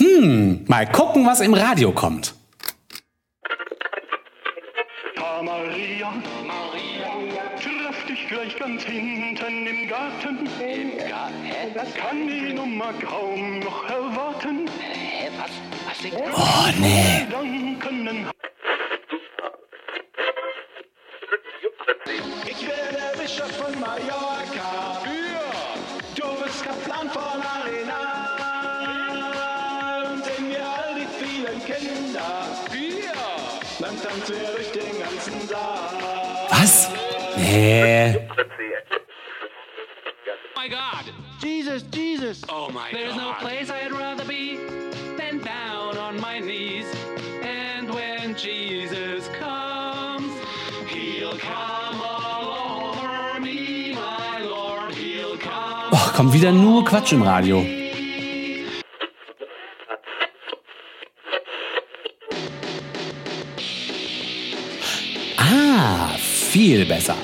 Hm, mal gucken, was im Radio kommt. Ah, Maria, Maria, treff dich gleich ganz hinten im Garten. Im Garten? Kann die Nummer kaum noch erwarten. Hä, was? Was da? Oh, nee. Was? Nee. my God. Jesus, Jesus. Oh my There's no God. place I'd rather be than down on my knees. And when Jesus comes, he'll come all over me, my Lord. He'll come. Oh, kommt wieder nur Quatsch im Radio. Viel besser.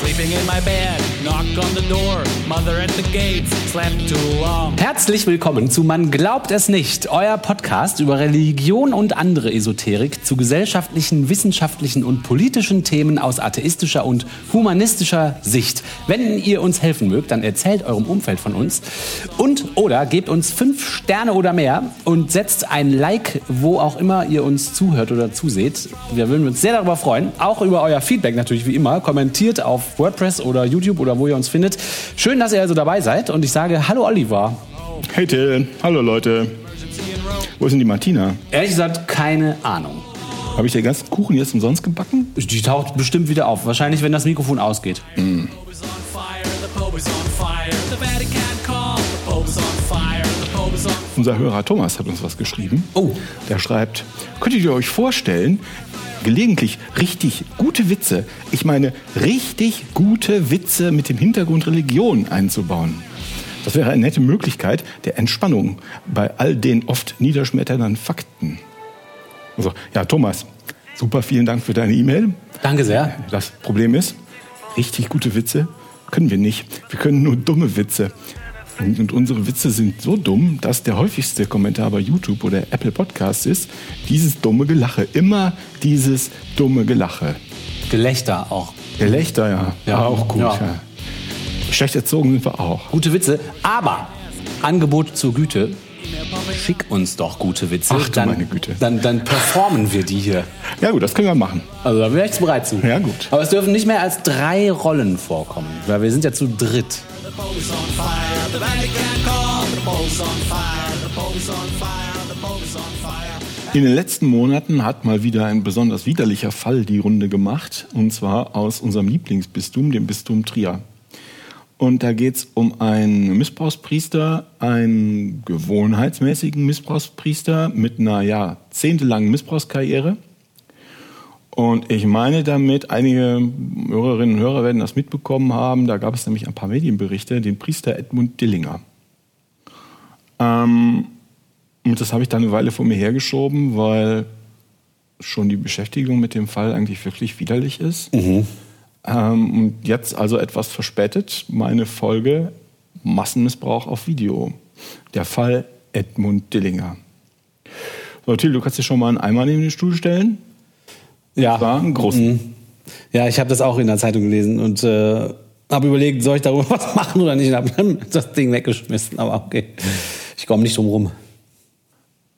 Sleeping in my bed, Herzlich willkommen zu Man glaubt es nicht, euer Podcast über Religion und andere Esoterik zu gesellschaftlichen, wissenschaftlichen und politischen Themen aus atheistischer und humanistischer Sicht. Wenn ihr uns helfen mögt, dann erzählt eurem Umfeld von uns und oder gebt uns fünf Sterne oder mehr und setzt ein Like, wo auch immer ihr uns zuhört oder zuseht. Wir würden uns sehr darüber freuen. Auch über euer Feedback natürlich wie immer. Kommentiert auf WordPress oder YouTube oder wo ihr uns findet. Schön, dass ihr also dabei seid und ich sage Hallo Oliver. Hey Till, hallo Leute. Wo ist denn die Martina? Ehrlich gesagt, keine Ahnung. Habe ich den ganzen Kuchen jetzt umsonst gebacken? Die taucht bestimmt wieder auf. Wahrscheinlich, wenn das Mikrofon ausgeht. On Unser Hörer Thomas hat uns was geschrieben. Oh. Der schreibt, könntet ihr euch vorstellen, gelegentlich richtig gute Witze, ich meine richtig gute Witze mit dem Hintergrund Religion einzubauen? Das wäre eine nette Möglichkeit der Entspannung bei all den oft niederschmetternden Fakten. Also, ja, Thomas, super, vielen Dank für deine E-Mail. Danke sehr. Das Problem ist, richtig gute Witze können wir nicht. Wir können nur dumme Witze. Und, unsere Witze sind so dumm, dass der häufigste Kommentar bei YouTube oder Apple Podcasts ist, dieses dumme Gelache. Immer dieses dumme Gelache. Gelächter auch. Gelächter, ja. Ja. auch gut. Ja. Ja. Schlecht erzogen sind wir auch. Gute Witze. Aber Angebot zur Güte. Schick uns doch gute Witze. Ach du dann, meine Güte. Dann, dann performen wir die hier. Ja gut, das können wir machen. Also da wäre ich bereit zu. Ja, gut. Aber es dürfen nicht mehr als drei Rollen vorkommen. Weil wir sind ja zu dritt. In den letzten Monaten hat mal wieder ein besonders widerlicher Fall die Runde gemacht, und zwar aus unserem Lieblingsbistum, dem Bistum Trier. Und da geht's um einen Missbrauchspriester, einen gewohnheitsmäßigen Missbrauchspriester mit einer jahrzehntelangen Missbrauchskarriere. Und ich meine damit, einige Hörerinnen und Hörer werden das mitbekommen haben, da gab es nämlich ein paar Medienberichte, den Priester Edmund Dillinger. Ähm, und das habe ich dann eine Weile vor mir hergeschoben, weil schon die Beschäftigung mit dem Fall eigentlich wirklich widerlich ist. Ähm, und jetzt also etwas verspätet meine Folge Massenmissbrauch auf Video. Der Fall Edmund Dillinger. So, Till, du kannst dir schon mal einen Eimer neben den Stuhl stellen. Ja. War einen großen. Ja, ich habe das auch in der Zeitung gelesen und äh, habe überlegt, soll ich darüber was machen oder nicht? Und habe das Ding weggeschmissen. Aber okay, ich komme nicht drum rum.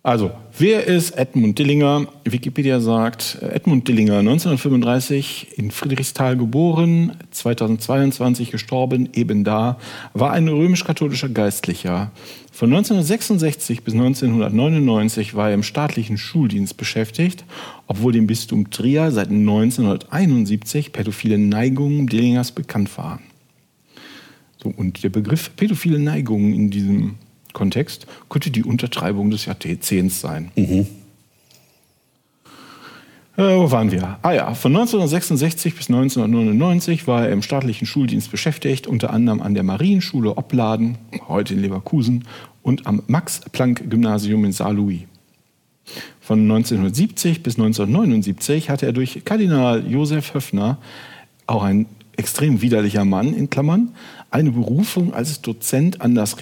Also, wer ist Edmund Dillinger? Wikipedia sagt, Edmund Dillinger, 1935 in Friedrichsthal geboren, 2022 gestorben, eben da, war ein römisch-katholischer Geistlicher. Von 1966 bis 1999 war er im staatlichen Schuldienst beschäftigt, obwohl dem Bistum Trier seit 1971 pädophile Neigungen Dillingers bekannt waren. So, und der Begriff pädophile Neigungen in diesem Kontext könnte die Untertreibung des Jahrzehnts sein. Äh, wo waren wir? Ah ja, von 1966 bis 1999 war er im staatlichen Schuldienst beschäftigt, unter anderem an der Marienschule Opladen, heute in Leverkusen, und am Max-Planck-Gymnasium in Saarlouis. Von 1970 bis 1979 hatte er durch Kardinal Josef Höffner auch ein extrem widerlicher Mann, in Klammern, eine Berufung als Dozent an das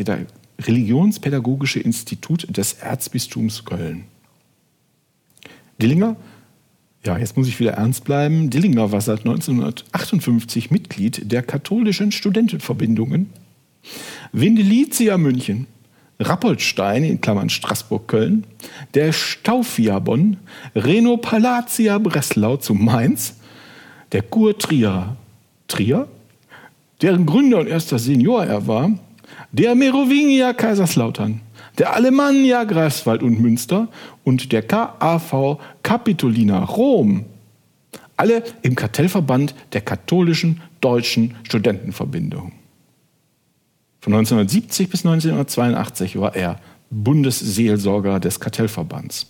Religionspädagogische Institut des Erzbistums Köln. Dillinger, ja, jetzt muss ich wieder ernst bleiben. Dillinger war seit 1958 Mitglied der katholischen Studentenverbindungen. Windelizia München, Rappoldstein in Klammern Straßburg-Köln, der Staufia Bonn, Reno Palatia Breslau zu Mainz, der Kur Trier, Trier, deren Gründer und erster Senior er war, der Merovingia Kaiserslautern, der Alemannia Greifswald und Münster und der KAV Capitolina Rom. Alle im Kartellverband der katholischen deutschen Studentenverbindung. Von 1970 bis 1982 war er Bundesseelsorger des Kartellverbands.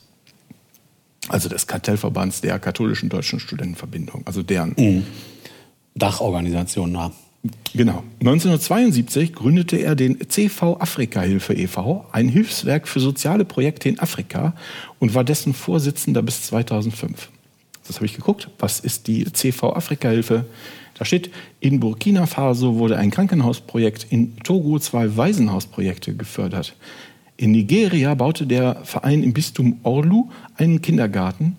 Also des Kartellverbands der katholischen deutschen Studentenverbindung, also deren. Dachorganisation, na. Genau. 1972 gründete er den CV Afrika-Hilfe e.V., ein Hilfswerk für soziale Projekte in Afrika und war dessen Vorsitzender bis 2005. Das habe ich geguckt. Was ist die CV Afrika-Hilfe? Da steht, in Burkina Faso wurde ein Krankenhausprojekt, in Togo zwei Waisenhausprojekte gefördert. In Nigeria baute der Verein im Bistum Orlu einen Kindergarten.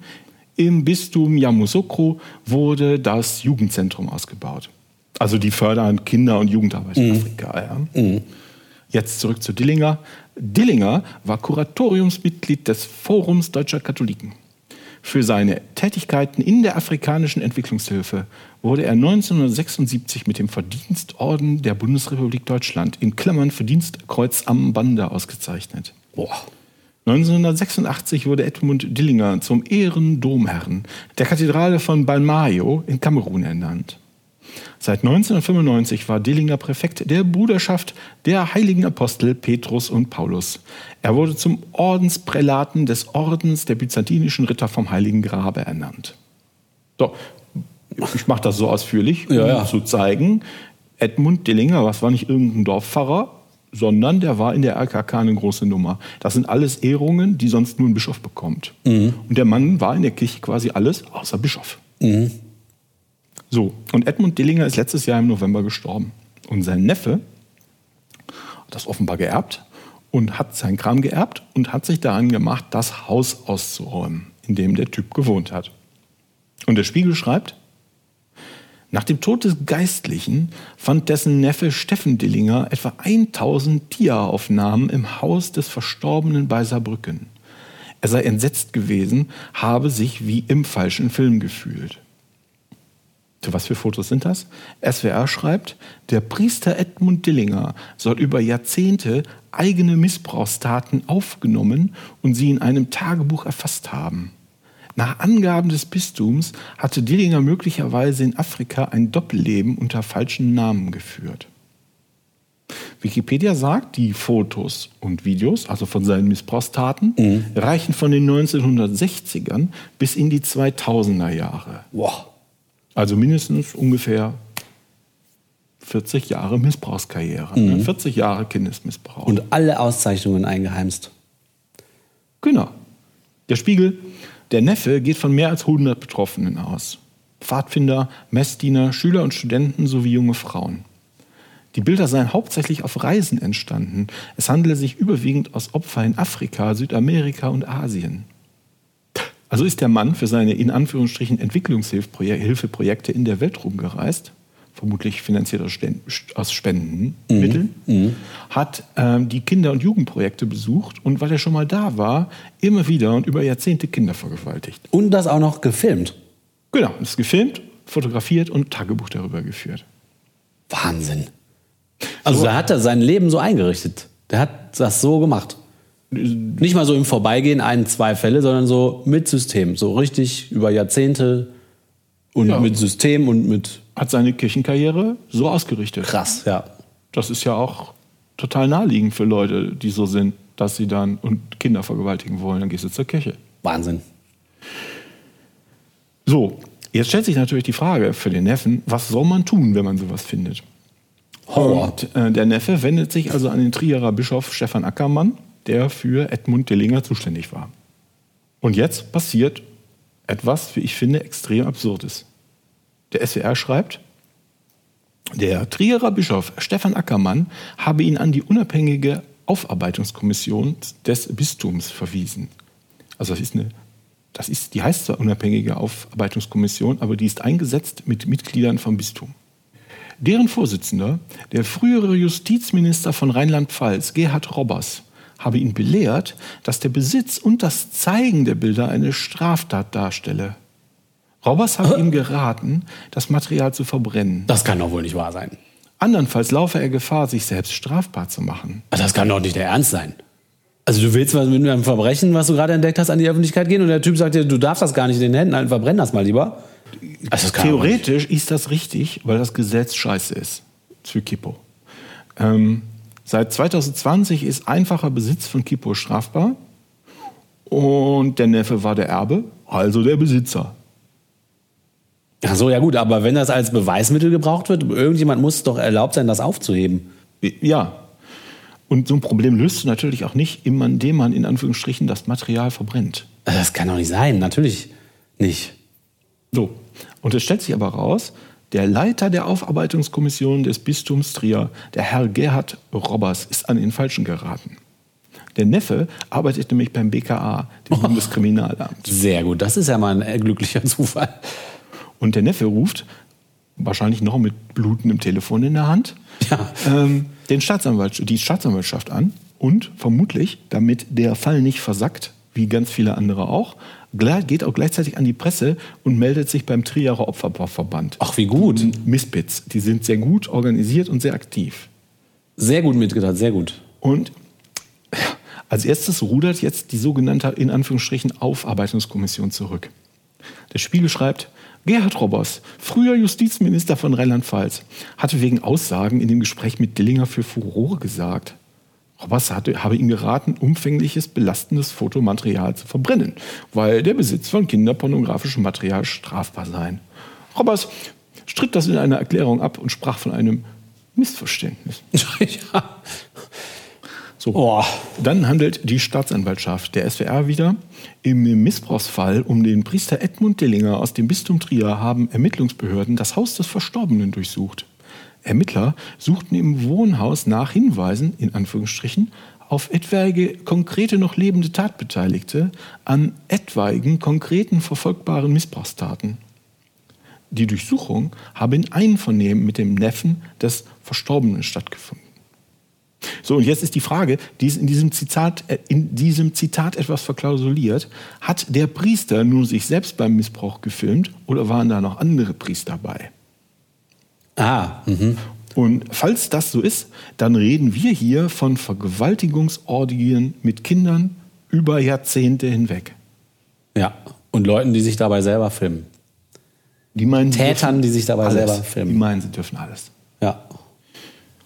Im Bistum Yamoussoukro wurde das Jugendzentrum ausgebaut. Also die fördern Kinder- und Jugendarbeit in Afrika. Ja. Jetzt zurück zu Dillinger. Dillinger war Kuratoriumsmitglied des Forums Deutscher Katholiken. Für seine Tätigkeiten in der afrikanischen Entwicklungshilfe wurde er 1976 mit dem Verdienstorden der Bundesrepublik Deutschland in Klammern Verdienstkreuz am Bande ausgezeichnet. Boah. 1986 wurde Edmund Dillinger zum Ehrendomherrn der Kathedrale von Balmayo in Kamerun ernannt. Seit 1995 war Dillinger Präfekt der Bruderschaft der heiligen Apostel Petrus und Paulus. Er wurde zum Ordensprälaten des Ordens der byzantinischen Ritter vom Heiligen Grabe ernannt. So, ich mache das so ausführlich, um Ja, ja. zu zeigen, Edmund Dillinger, was war nicht irgendein Dorfpfarrer, sondern der war in der RKK eine große Nummer. Das sind alles Ehrungen, die sonst nur ein Bischof bekommt. Und der Mann war in der Kirche quasi alles außer Bischof. So, und Edmund Dillinger ist letztes Jahr im November gestorben. Und sein Neffe hat das offenbar geerbt und hat seinen Kram geerbt und hat sich daran gemacht, das Haus auszuräumen, in dem der Typ gewohnt hat. Und der Spiegel schreibt, nach dem Tod des Geistlichen fand dessen Neffe Steffen Dillinger etwa 1000 Tieraufnahmen im Haus des Verstorbenen bei Saarbrücken. Er sei entsetzt gewesen, habe sich wie im falschen Film gefühlt. Für was für Fotos sind das? SWR schreibt, der Priester Edmund Dillinger soll über Jahrzehnte eigene Missbrauchstaten aufgenommen und sie in einem Tagebuch erfasst haben. Nach Angaben des Bistums hatte Dillinger möglicherweise in Afrika ein Doppelleben unter falschen Namen geführt. Wikipedia sagt, die Fotos und Videos, also von seinen Missbrauchstaten, reichen von den 1960ern bis in die 2000er Jahre. Boah. Also mindestens ungefähr 40 Jahre Missbrauchskarriere. Ne? 40 Jahre Kindesmissbrauch. Und alle Auszeichnungen eingeheimst. genau. Der Spiegel, der Neffe geht von mehr als 100 Betroffenen aus. Pfadfinder, Messdiener, Schüler und Studenten sowie junge Frauen. Die Bilder seien hauptsächlich auf Reisen entstanden. Es handele sich überwiegend aus Opfer in Afrika, Südamerika und Asien. Also ist der Mann für seine in Anführungsstrichen Entwicklungshilfeprojekte in der Welt rumgereist, vermutlich finanziert aus Sten- aus Spendenmitteln, hat ähm, die Kinder- und Jugendprojekte besucht und weil er schon mal da war, immer wieder und über Jahrzehnte Kinder vergewaltigt. Und das auch noch gefilmt. Genau, ist gefilmt, fotografiert und Tagebuch darüber geführt. Wahnsinn. Also da hat er sein Leben so eingerichtet. Der hat das so gemacht. Nicht mal so im Vorbeigehen ein, zwei Fälle, sondern so mit System. So richtig über Jahrzehnte und Ja. mit System und mit Hat seine Kirchenkarriere so ausgerichtet. krass, ja. Das ist ja auch total naheliegend für Leute, die so sind, dass sie dann und Kinder vergewaltigen wollen. Dann gehst du zur Kirche. Wahnsinn. So, jetzt stellt sich natürlich die Frage für den Neffen, was soll man tun, wenn man sowas findet? Horror. Und äh, der Neffe wendet sich also an den Trierer Bischof Stefan Ackermann, der für Edmund Dillinger zuständig war. Und jetzt passiert etwas, wie ich finde, extrem Absurdes. Der SWR schreibt, Der Trierer Bischof Stefan Ackermann habe ihn an die unabhängige Aufarbeitungskommission des Bistums verwiesen. Also das ist eine, das ist, die heißt zwar unabhängige Aufarbeitungskommission, aber die ist eingesetzt mit Mitgliedern vom Bistum. Deren Vorsitzender, der frühere Justizminister von Rheinland-Pfalz, Gerhard Robbers, habe ihn belehrt, dass der Besitz und das Zeigen der Bilder eine Straftat darstelle. Robbers habe ihm geraten, das Material zu verbrennen. Das kann doch wohl nicht wahr sein. Andernfalls laufe er Gefahr, sich selbst strafbar zu machen. Das kann doch nicht der Ernst sein. Also du willst mit einem Verbrechen, was du gerade entdeckt hast, an die Öffentlichkeit gehen und der Typ sagt dir, du darfst das gar nicht in den Händen halten, verbrenn das mal lieber. Also das. Theoretisch ist das richtig, weil das Gesetz scheiße ist. Für Kippo. Ähm, seit 2020 ist einfacher Besitz von Kippo strafbar. Und der Neffe war der Erbe, also der Besitzer. Ach so, ja gut, aber wenn das als Beweismittel gebraucht wird, irgendjemand muss doch erlaubt sein, das aufzuheben. Ja. Und so ein Problem löst du natürlich auch nicht, indem man in Anführungsstrichen das Material verbrennt. Das kann doch nicht sein, natürlich nicht. So. Und es stellt sich aber raus, der Leiter der Aufarbeitungskommission des Bistums Trier, der Herr Gerhard Robbers, ist an den Falschen geraten. Der Neffe arbeitet nämlich beim BKA, dem Bundeskriminalamt. Sehr gut, das ist ja mal ein äh, glücklicher Zufall. Und der Neffe ruft, wahrscheinlich noch mit blutendem Telefon in der Hand, Ja. ähm, den Staatsanwalt, die Staatsanwaltschaft an und vermutlich, damit der Fall nicht versackt, wie ganz viele andere auch, geht auch gleichzeitig an die Presse und meldet sich beim Trierer Opferverband. Ach, wie gut. Misbits, die sind sehr gut organisiert und sehr aktiv. Sehr gut mitgedacht, sehr gut. Und als erstes rudert jetzt die sogenannte, in Anführungsstrichen, Aufarbeitungskommission zurück. Der Spiegel schreibt, Gerhard Robbers, früher Justizminister von Rheinland-Pfalz, hatte wegen Aussagen in dem Gespräch mit Dillinger für Furore gesagt. Robbers hatte, habe ihm geraten, umfängliches, belastendes Fotomaterial zu verbrennen, weil der Besitz von kinderpornografischem Material strafbar sei. Robbers stritt das in einer Erklärung ab und sprach von einem Missverständnis. ja. So. Oh. Dann handelt die Staatsanwaltschaft der SWR wieder. Im Missbrauchsfall um den Priester Edmund Dillinger aus dem Bistum Trier haben Ermittlungsbehörden das Haus des Verstorbenen durchsucht. Ermittler suchten im Wohnhaus nach Hinweisen, in Anführungsstrichen, auf etwaige konkrete noch lebende Tatbeteiligte an etwaigen konkreten verfolgbaren Missbrauchstaten. Die Durchsuchung habe in Einvernehmen mit dem Neffen des Verstorbenen stattgefunden. So, und jetzt ist die Frage, die ist in diesem Zitat, äh, in diesem Zitat etwas verklausuliert. Hat der Priester nur sich selbst beim Missbrauch gefilmt oder waren da noch andere Priester bei? Ah, mhm. Und falls das so ist, dann reden wir hier von Vergewaltigungsorgien mit Kindern über Jahrzehnte hinweg. ja. Und Leuten, die sich dabei selber filmen. Die meinen, sie Tätern, dürfen die sich dabei alles. selber filmen. Die meinen, sie dürfen alles. Ja.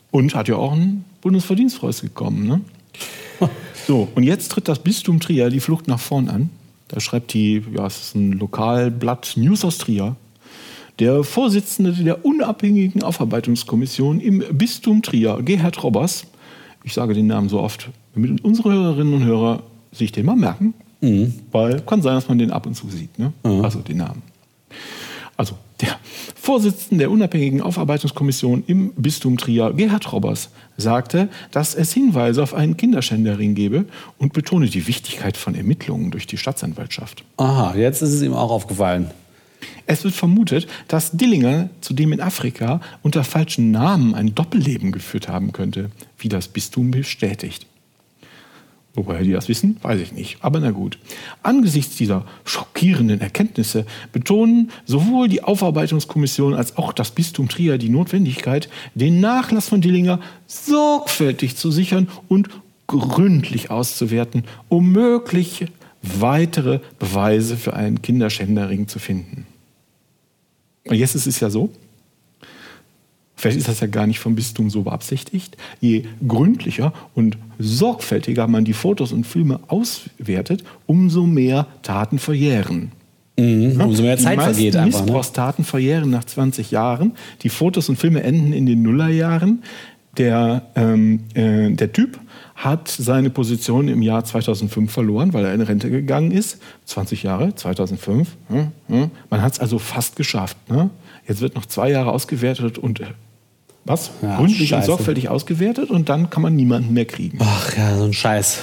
Und hat ja auch ein Bundesverdienstkreuz gekommen. Ne? So, und jetzt tritt das Bistum Trier die Flucht nach vorn an. Da schreibt die, ja, es ist ein Lokalblatt News aus Trier. Der Vorsitzende der unabhängigen Aufarbeitungskommission im Bistum Trier, Gerhard Robbers, ich sage den Namen so oft, damit unsere Hörerinnen und Hörer sich den mal merken, weil kann sein, dass man den ab und zu sieht. Ne? Also den Namen. Also der Vorsitzende der unabhängigen Aufarbeitungskommission im Bistum Trier, Gerhard Robbers, sagte, dass es Hinweise auf einen Kinderschänderring gebe und betone die Wichtigkeit von Ermittlungen durch die Staatsanwaltschaft. Aha, jetzt ist es ihm auch aufgefallen. Es wird vermutet, dass Dillinger zudem in Afrika unter falschen Namen ein Doppelleben geführt haben könnte, wie das Bistum bestätigt. Woher die das wissen, weiß ich nicht. Aber na gut. Angesichts dieser schockierenden Erkenntnisse betonen sowohl die Aufarbeitungskommission als auch das Bistum Trier die Notwendigkeit, den Nachlass von Dillinger sorgfältig zu sichern und gründlich auszuwerten, um mögliche weitere Beweise für einen Kinderschänderring zu finden. Und jetzt ist es ja so, Vielleicht ist das ja gar nicht vom Bistum so beabsichtigt. Je gründlicher und sorgfältiger man die Fotos und Filme auswertet, umso mehr Taten verjähren. Mhm. Umso mehr Zeit vergeht einfach. Ne? Missbrauchstaten verjähren nach 20 Jahren. Die Fotos und Filme enden in den Nullerjahren. Der, ähm, äh, der Typ hat seine Position im Jahr 2005 verloren, weil er in Rente gegangen ist. 20 Jahre, 2005. hm, hm. Man hat es also fast geschafft. Ne? Jetzt wird noch zwei Jahre ausgewertet und äh, Was? Ja, Gründlich und scheiße. sorgfältig ausgewertet und dann kann man niemanden mehr kriegen. Ach ja, so ein Scheiß.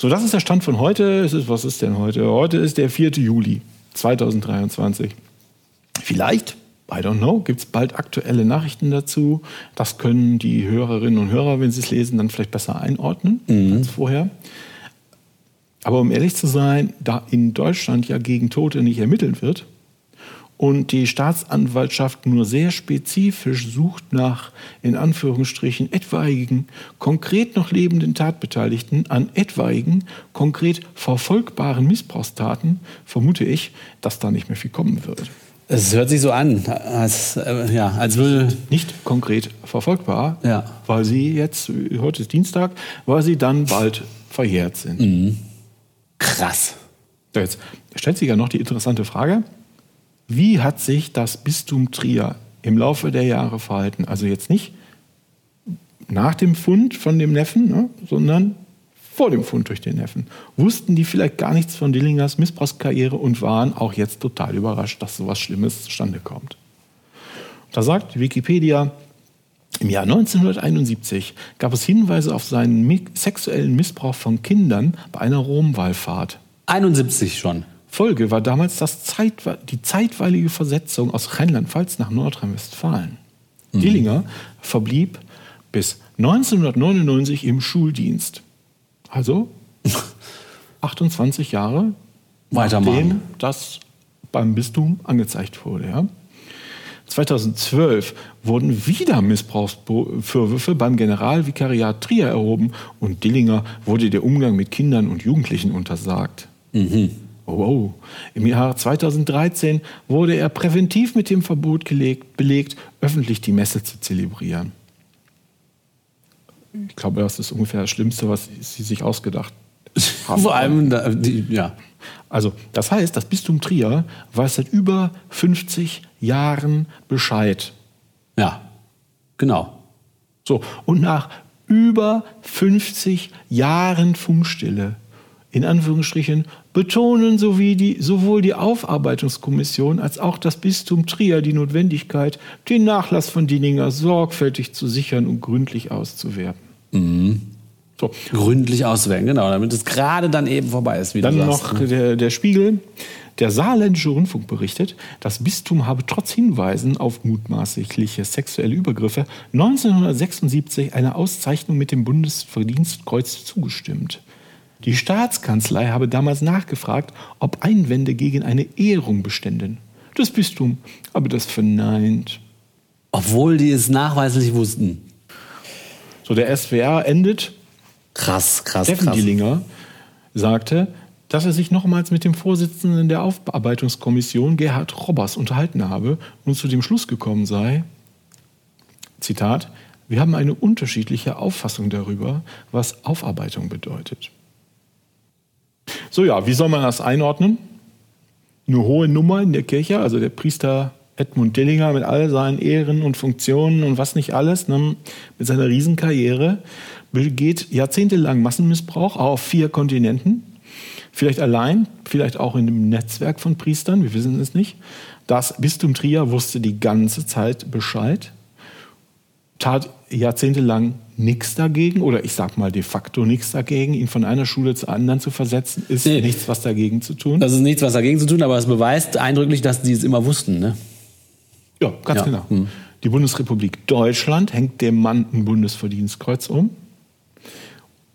So, das ist der Stand von heute. Es ist, was ist denn heute? Heute ist der 4. Juli 2023. Vielleicht, I don't know, gibt es bald aktuelle Nachrichten dazu. Das können die Hörerinnen und Hörer, wenn sie es lesen, dann vielleicht besser einordnen als vorher. Aber um ehrlich zu sein, da in Deutschland ja gegen Tote nicht ermittelt wird und die Staatsanwaltschaft nur sehr spezifisch sucht nach, in Anführungsstrichen, etwaigen, konkret noch lebenden Tatbeteiligten an etwaigen, konkret verfolgbaren Missbrauchstaten, vermute ich, dass da nicht mehr viel kommen wird. Es hört sich so an, als, äh, ja, als würde. Nicht konkret verfolgbar, Ja. weil sie jetzt, heute ist Dienstag, weil sie dann bald verjährt sind. Krass. So, Jetzt stellt sich ja noch die interessante Frage, wie hat sich das Bistum Trier im Laufe der Jahre verhalten? Also jetzt nicht nach dem Fund von dem Neffen, ne, sondern vor dem Fund durch den Neffen. Wussten die vielleicht gar nichts von Dillingers Missbrauchskarriere und waren auch jetzt total überrascht, dass sowas Schlimmes zustande kommt. Da sagt Wikipedia, im Jahr 1971 gab es Hinweise auf seinen sexuellen Missbrauch von Kindern bei einer Romwallfahrt. 71 schon. Folge war damals das Zeitwe die zeitweilige Versetzung aus Rheinland-Pfalz nach Nordrhein-Westfalen. Dillinger verblieb bis 1999 im Schuldienst. Also 28 Jahre nachdem das beim Bistum angezeigt wurde. Ja. 2012 wurden wieder Missbrauchsvorwürfe beim Generalvikariat Trier erhoben und Dillinger wurde der Umgang mit Kindern und Jugendlichen untersagt. Oh, oh. Im Jahr 2013 wurde er präventiv mit dem Verbot gelegt, belegt, öffentlich die Messe zu zelebrieren. Ich glaube, das ist ungefähr das Schlimmste, was Sie sich ausgedacht haben. Vor allem, da, die, ja. Also, das heißt, das Bistum Trier weiß seit über 50 Jahren Bescheid. Ja. Genau. So, und nach über 50 Jahren Funkstille, in Anführungsstrichen, betonen sowie die, sowohl die Aufarbeitungskommission als auch das Bistum Trier die Notwendigkeit, den Nachlass von Dinninger sorgfältig zu sichern und gründlich auszuwerten. So, Gründlich auswählen, genau, damit es gerade dann eben vorbei ist, wie Dann noch ne? der, der Spiegel. Der saarländische Rundfunk berichtet, das Bistum habe trotz Hinweisen auf mutmaßliche sexuelle Übergriffe 1976 einer Auszeichnung mit dem Bundesverdienstkreuz zugestimmt. Die Staatskanzlei habe damals nachgefragt, ob Einwände gegen eine Ehrung beständen. Das Bistum habe das verneint. Obwohl die es nachweislich wussten. So, der SWR endet Krass, krass, Steffen krass. Dillinger sagte, dass er sich nochmals mit dem Vorsitzenden der Aufarbeitungskommission, Gerhard Robbers, unterhalten habe und zu dem Schluss gekommen sei, Zitat, wir haben eine unterschiedliche Auffassung darüber, was Aufarbeitung bedeutet. So ja, wie soll man das einordnen? Eine hohe Nummer in der Kirche, also der Priester Edmund Dillinger mit all seinen Ehren und Funktionen und was nicht alles, ne, mit seiner Riesenkarriere, begeht jahrzehntelang Massenmissbrauch auf vier Kontinenten. Vielleicht allein, vielleicht auch in einem Netzwerk von Priestern, wir wissen es nicht. Das Bistum Trier wusste die ganze Zeit Bescheid, tat jahrzehntelang nichts dagegen oder ich sag mal de facto nichts dagegen, ihn von einer Schule zur anderen zu versetzen, ist Nee. nichts was dagegen zu tun. Das ist nichts, was dagegen zu tun, aber es beweist eindrücklich, dass die es immer wussten. Ne? Ja, ganz Ja. genau. Die Bundesrepublik Deutschland hängt dem Mann ein Bundesverdienstkreuz um.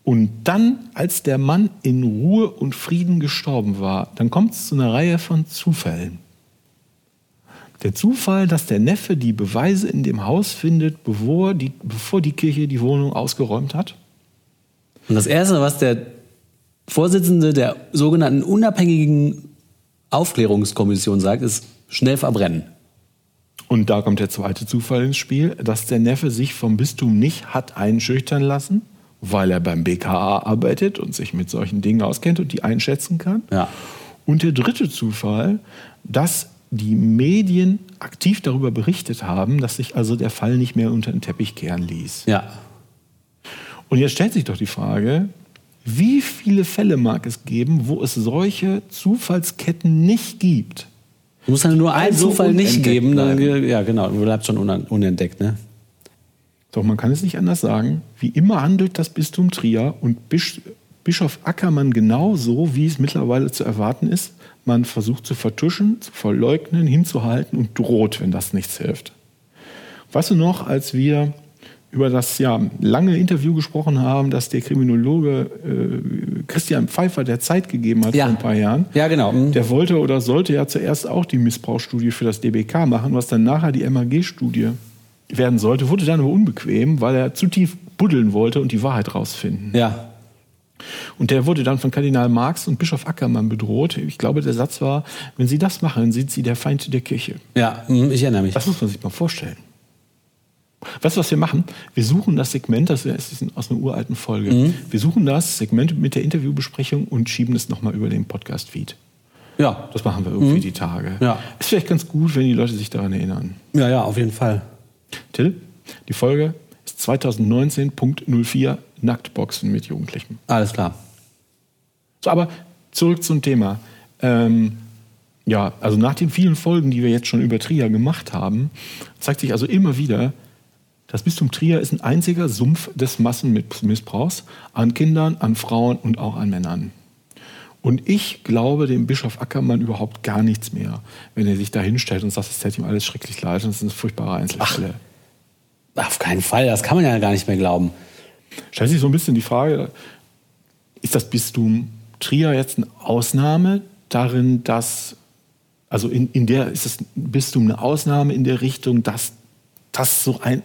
Und dann, als der Mann in Ruhe und Frieden gestorben war, dann kommt es zu einer Reihe von Zufällen. Der Zufall, dass der Neffe die Beweise in dem Haus findet, bevor die, bevor die Kirche die Wohnung ausgeräumt hat. Und das Erste, was der Vorsitzende der sogenannten unabhängigen Aufklärungskommission sagt, ist schnell verbrennen. Und da kommt der zweite Zufall ins Spiel, dass der Neffe sich vom Bistum nicht hat einschüchtern lassen, weil er beim BKA arbeitet und sich mit solchen Dingen auskennt und die einschätzen kann. Ja. Und der dritte Zufall, dass die Medien aktiv darüber berichtet haben, dass sich also der Fall nicht mehr unter den Teppich kehren ließ. Ja. Und jetzt stellt sich doch die Frage, wie viele Fälle mag es geben, wo es solche Zufallsketten nicht gibt? Du musst dann nur einen Also Zufall nicht geben, dann, ja genau, du bleibst schon unentdeckt, ne? Doch man kann es nicht anders sagen. Wie immer handelt das Bistum Trier und Bisch Bischof Ackermann genauso, wie es mittlerweile zu erwarten ist. Man versucht zu vertuschen, zu verleugnen, hinzuhalten und droht, wenn das nichts hilft. Weißt du noch, als wir über das ja lange Interview gesprochen haben, das der Kriminologe äh, Christian Pfeiffer der Zeit gegeben hat Ja. vor ein paar Jahren. Ja, genau. Mhm. Der wollte oder sollte ja zuerst auch die Missbrauchsstudie für das DBK machen, was dann nachher die MAG-Studie werden sollte, wurde dann aber unbequem, weil er zu tief buddeln wollte und die Wahrheit rausfinden. Ja. Und der wurde dann von Kardinal Marx und Bischof Ackermann bedroht. Ich glaube, der Satz war, wenn Sie das machen, sind Sie der Feind der Kirche. Ja, mhm, ich erinnere mich. Das muss man sich mal vorstellen. Weißt du, was wir machen? Wir suchen das Segment, das ist aus einer uralten Folge. Wir suchen das Segment mit der Interviewbesprechung und schieben es nochmal über den Podcast-Feed. Ja. Das machen wir irgendwie die Tage. Ja. Ist vielleicht ganz gut, wenn die Leute sich daran erinnern. Ja, ja, auf jeden Fall. Till, die Folge ist 2019.04 Nacktboxen mit Jugendlichen. Alles klar. So, aber zurück zum Thema. Ähm, ja, also nach den vielen Folgen, die wir jetzt schon über Trier gemacht haben, zeigt sich also immer wieder, das Bistum Trier ist ein einziger Sumpf des Massenmissbrauchs an Kindern, an Frauen und auch an Männern. Und ich glaube dem Bischof Ackermann überhaupt gar nichts mehr, wenn er sich da hinstellt und sagt, es täte ihm alles schrecklich leid und es sind furchtbare Einzelfälle. Auf keinen Fall, das kann man ja gar nicht mehr glauben. Stellt sich so ein bisschen die Frage, ist das Bistum Trier jetzt eine Ausnahme darin, dass, also in, in der, ist das Bistum eine Ausnahme in der Richtung, dass das so ein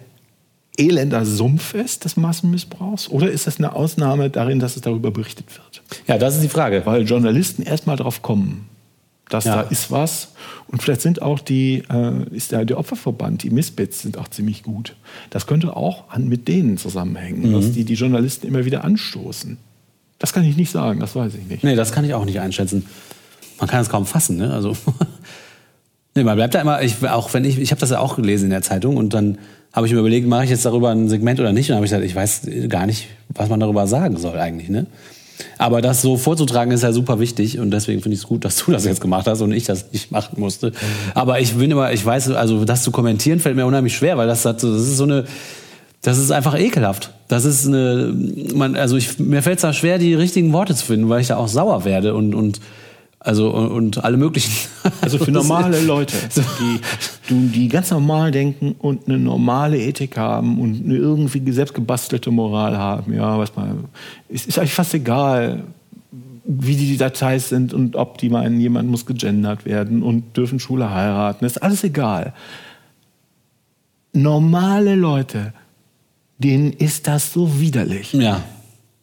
elender Sumpf ist des Massenmissbrauchs? Oder ist das eine Ausnahme darin, dass es darüber berichtet wird? Ja, das ist die Frage. Weil Journalisten erstmal drauf kommen, dass Ja. da ist was. Und vielleicht sind auch die, äh, ist der, der Opferverband, die Misbits sind auch ziemlich gut. Das könnte auch an, mit denen zusammenhängen, dass die die Journalisten immer wieder anstoßen. Das kann ich nicht sagen, das weiß ich nicht. Nee, das kann ich auch nicht einschätzen. Man kann es kaum fassen, ne? Also. nee, man bleibt da immer, ich, auch wenn ich, ich habe das ja auch gelesen in der Zeitung und dann habe ich mir überlegt, mache ich jetzt darüber ein Segment oder nicht? Und dann habe ich gesagt, ich weiß gar nicht, was man darüber sagen soll eigentlich, ne? Aber das so vorzutragen ist ja super wichtig und deswegen finde ich es gut, dass du das jetzt gemacht hast und ich das nicht machen musste. Aber ich bin immer, ich weiß, also das zu kommentieren fällt mir unheimlich schwer, weil das, das ist so eine, das ist einfach ekelhaft. Das ist eine, man, also ich, mir fällt es da schwer, die richtigen Worte zu finden, weil ich da auch sauer werde und, und, also, und, alle möglichen. Also für normale Leute, die, die ganz normal denken und eine normale Ethik haben und eine irgendwie selbstgebastelte Moral haben, ja, was man, es ist eigentlich fast egal, wie die Details sind und ob die meinen, jemand muss gegendert werden und dürfen Schule heiraten, ist alles egal. Normale Leute, denen ist das so widerlich. Ja.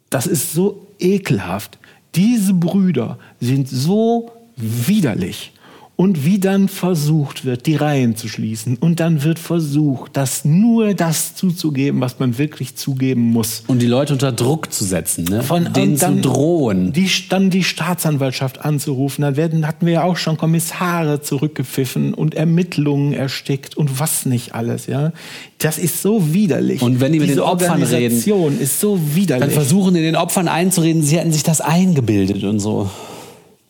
Das ist so ekelhaft. Diese Brüder sind so widerlich. Und wie dann versucht wird, die Reihen zu schließen. Und dann wird versucht, das nur das zuzugeben, was man wirklich zugeben muss. Und die Leute unter Druck zu setzen, ne? Von denen und dann zu drohen. Die, dann die Staatsanwaltschaft anzurufen. Dann werden, hatten wir ja auch schon Kommissare zurückgepfiffen und Ermittlungen erstickt und was nicht alles. Ja, Das ist so widerlich. Und wenn die mit Diese den Opfern reden, ist so widerlich. Dann versuchen die den Opfern einzureden, sie hätten sich das eingebildet und so.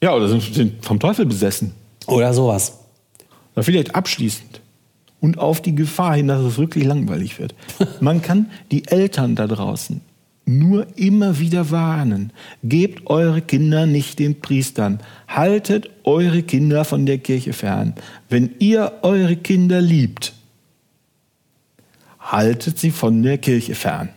ja, oder sind, sind vom Teufel besessen. Oder sowas. Oder vielleicht abschließend und auf die Gefahr hin, dass es wirklich langweilig wird. Man kann die Eltern da draußen nur immer wieder warnen. Gebt eure Kinder nicht den Priestern. Haltet eure Kinder von der Kirche fern. Wenn ihr eure Kinder liebt, haltet sie von der Kirche fern.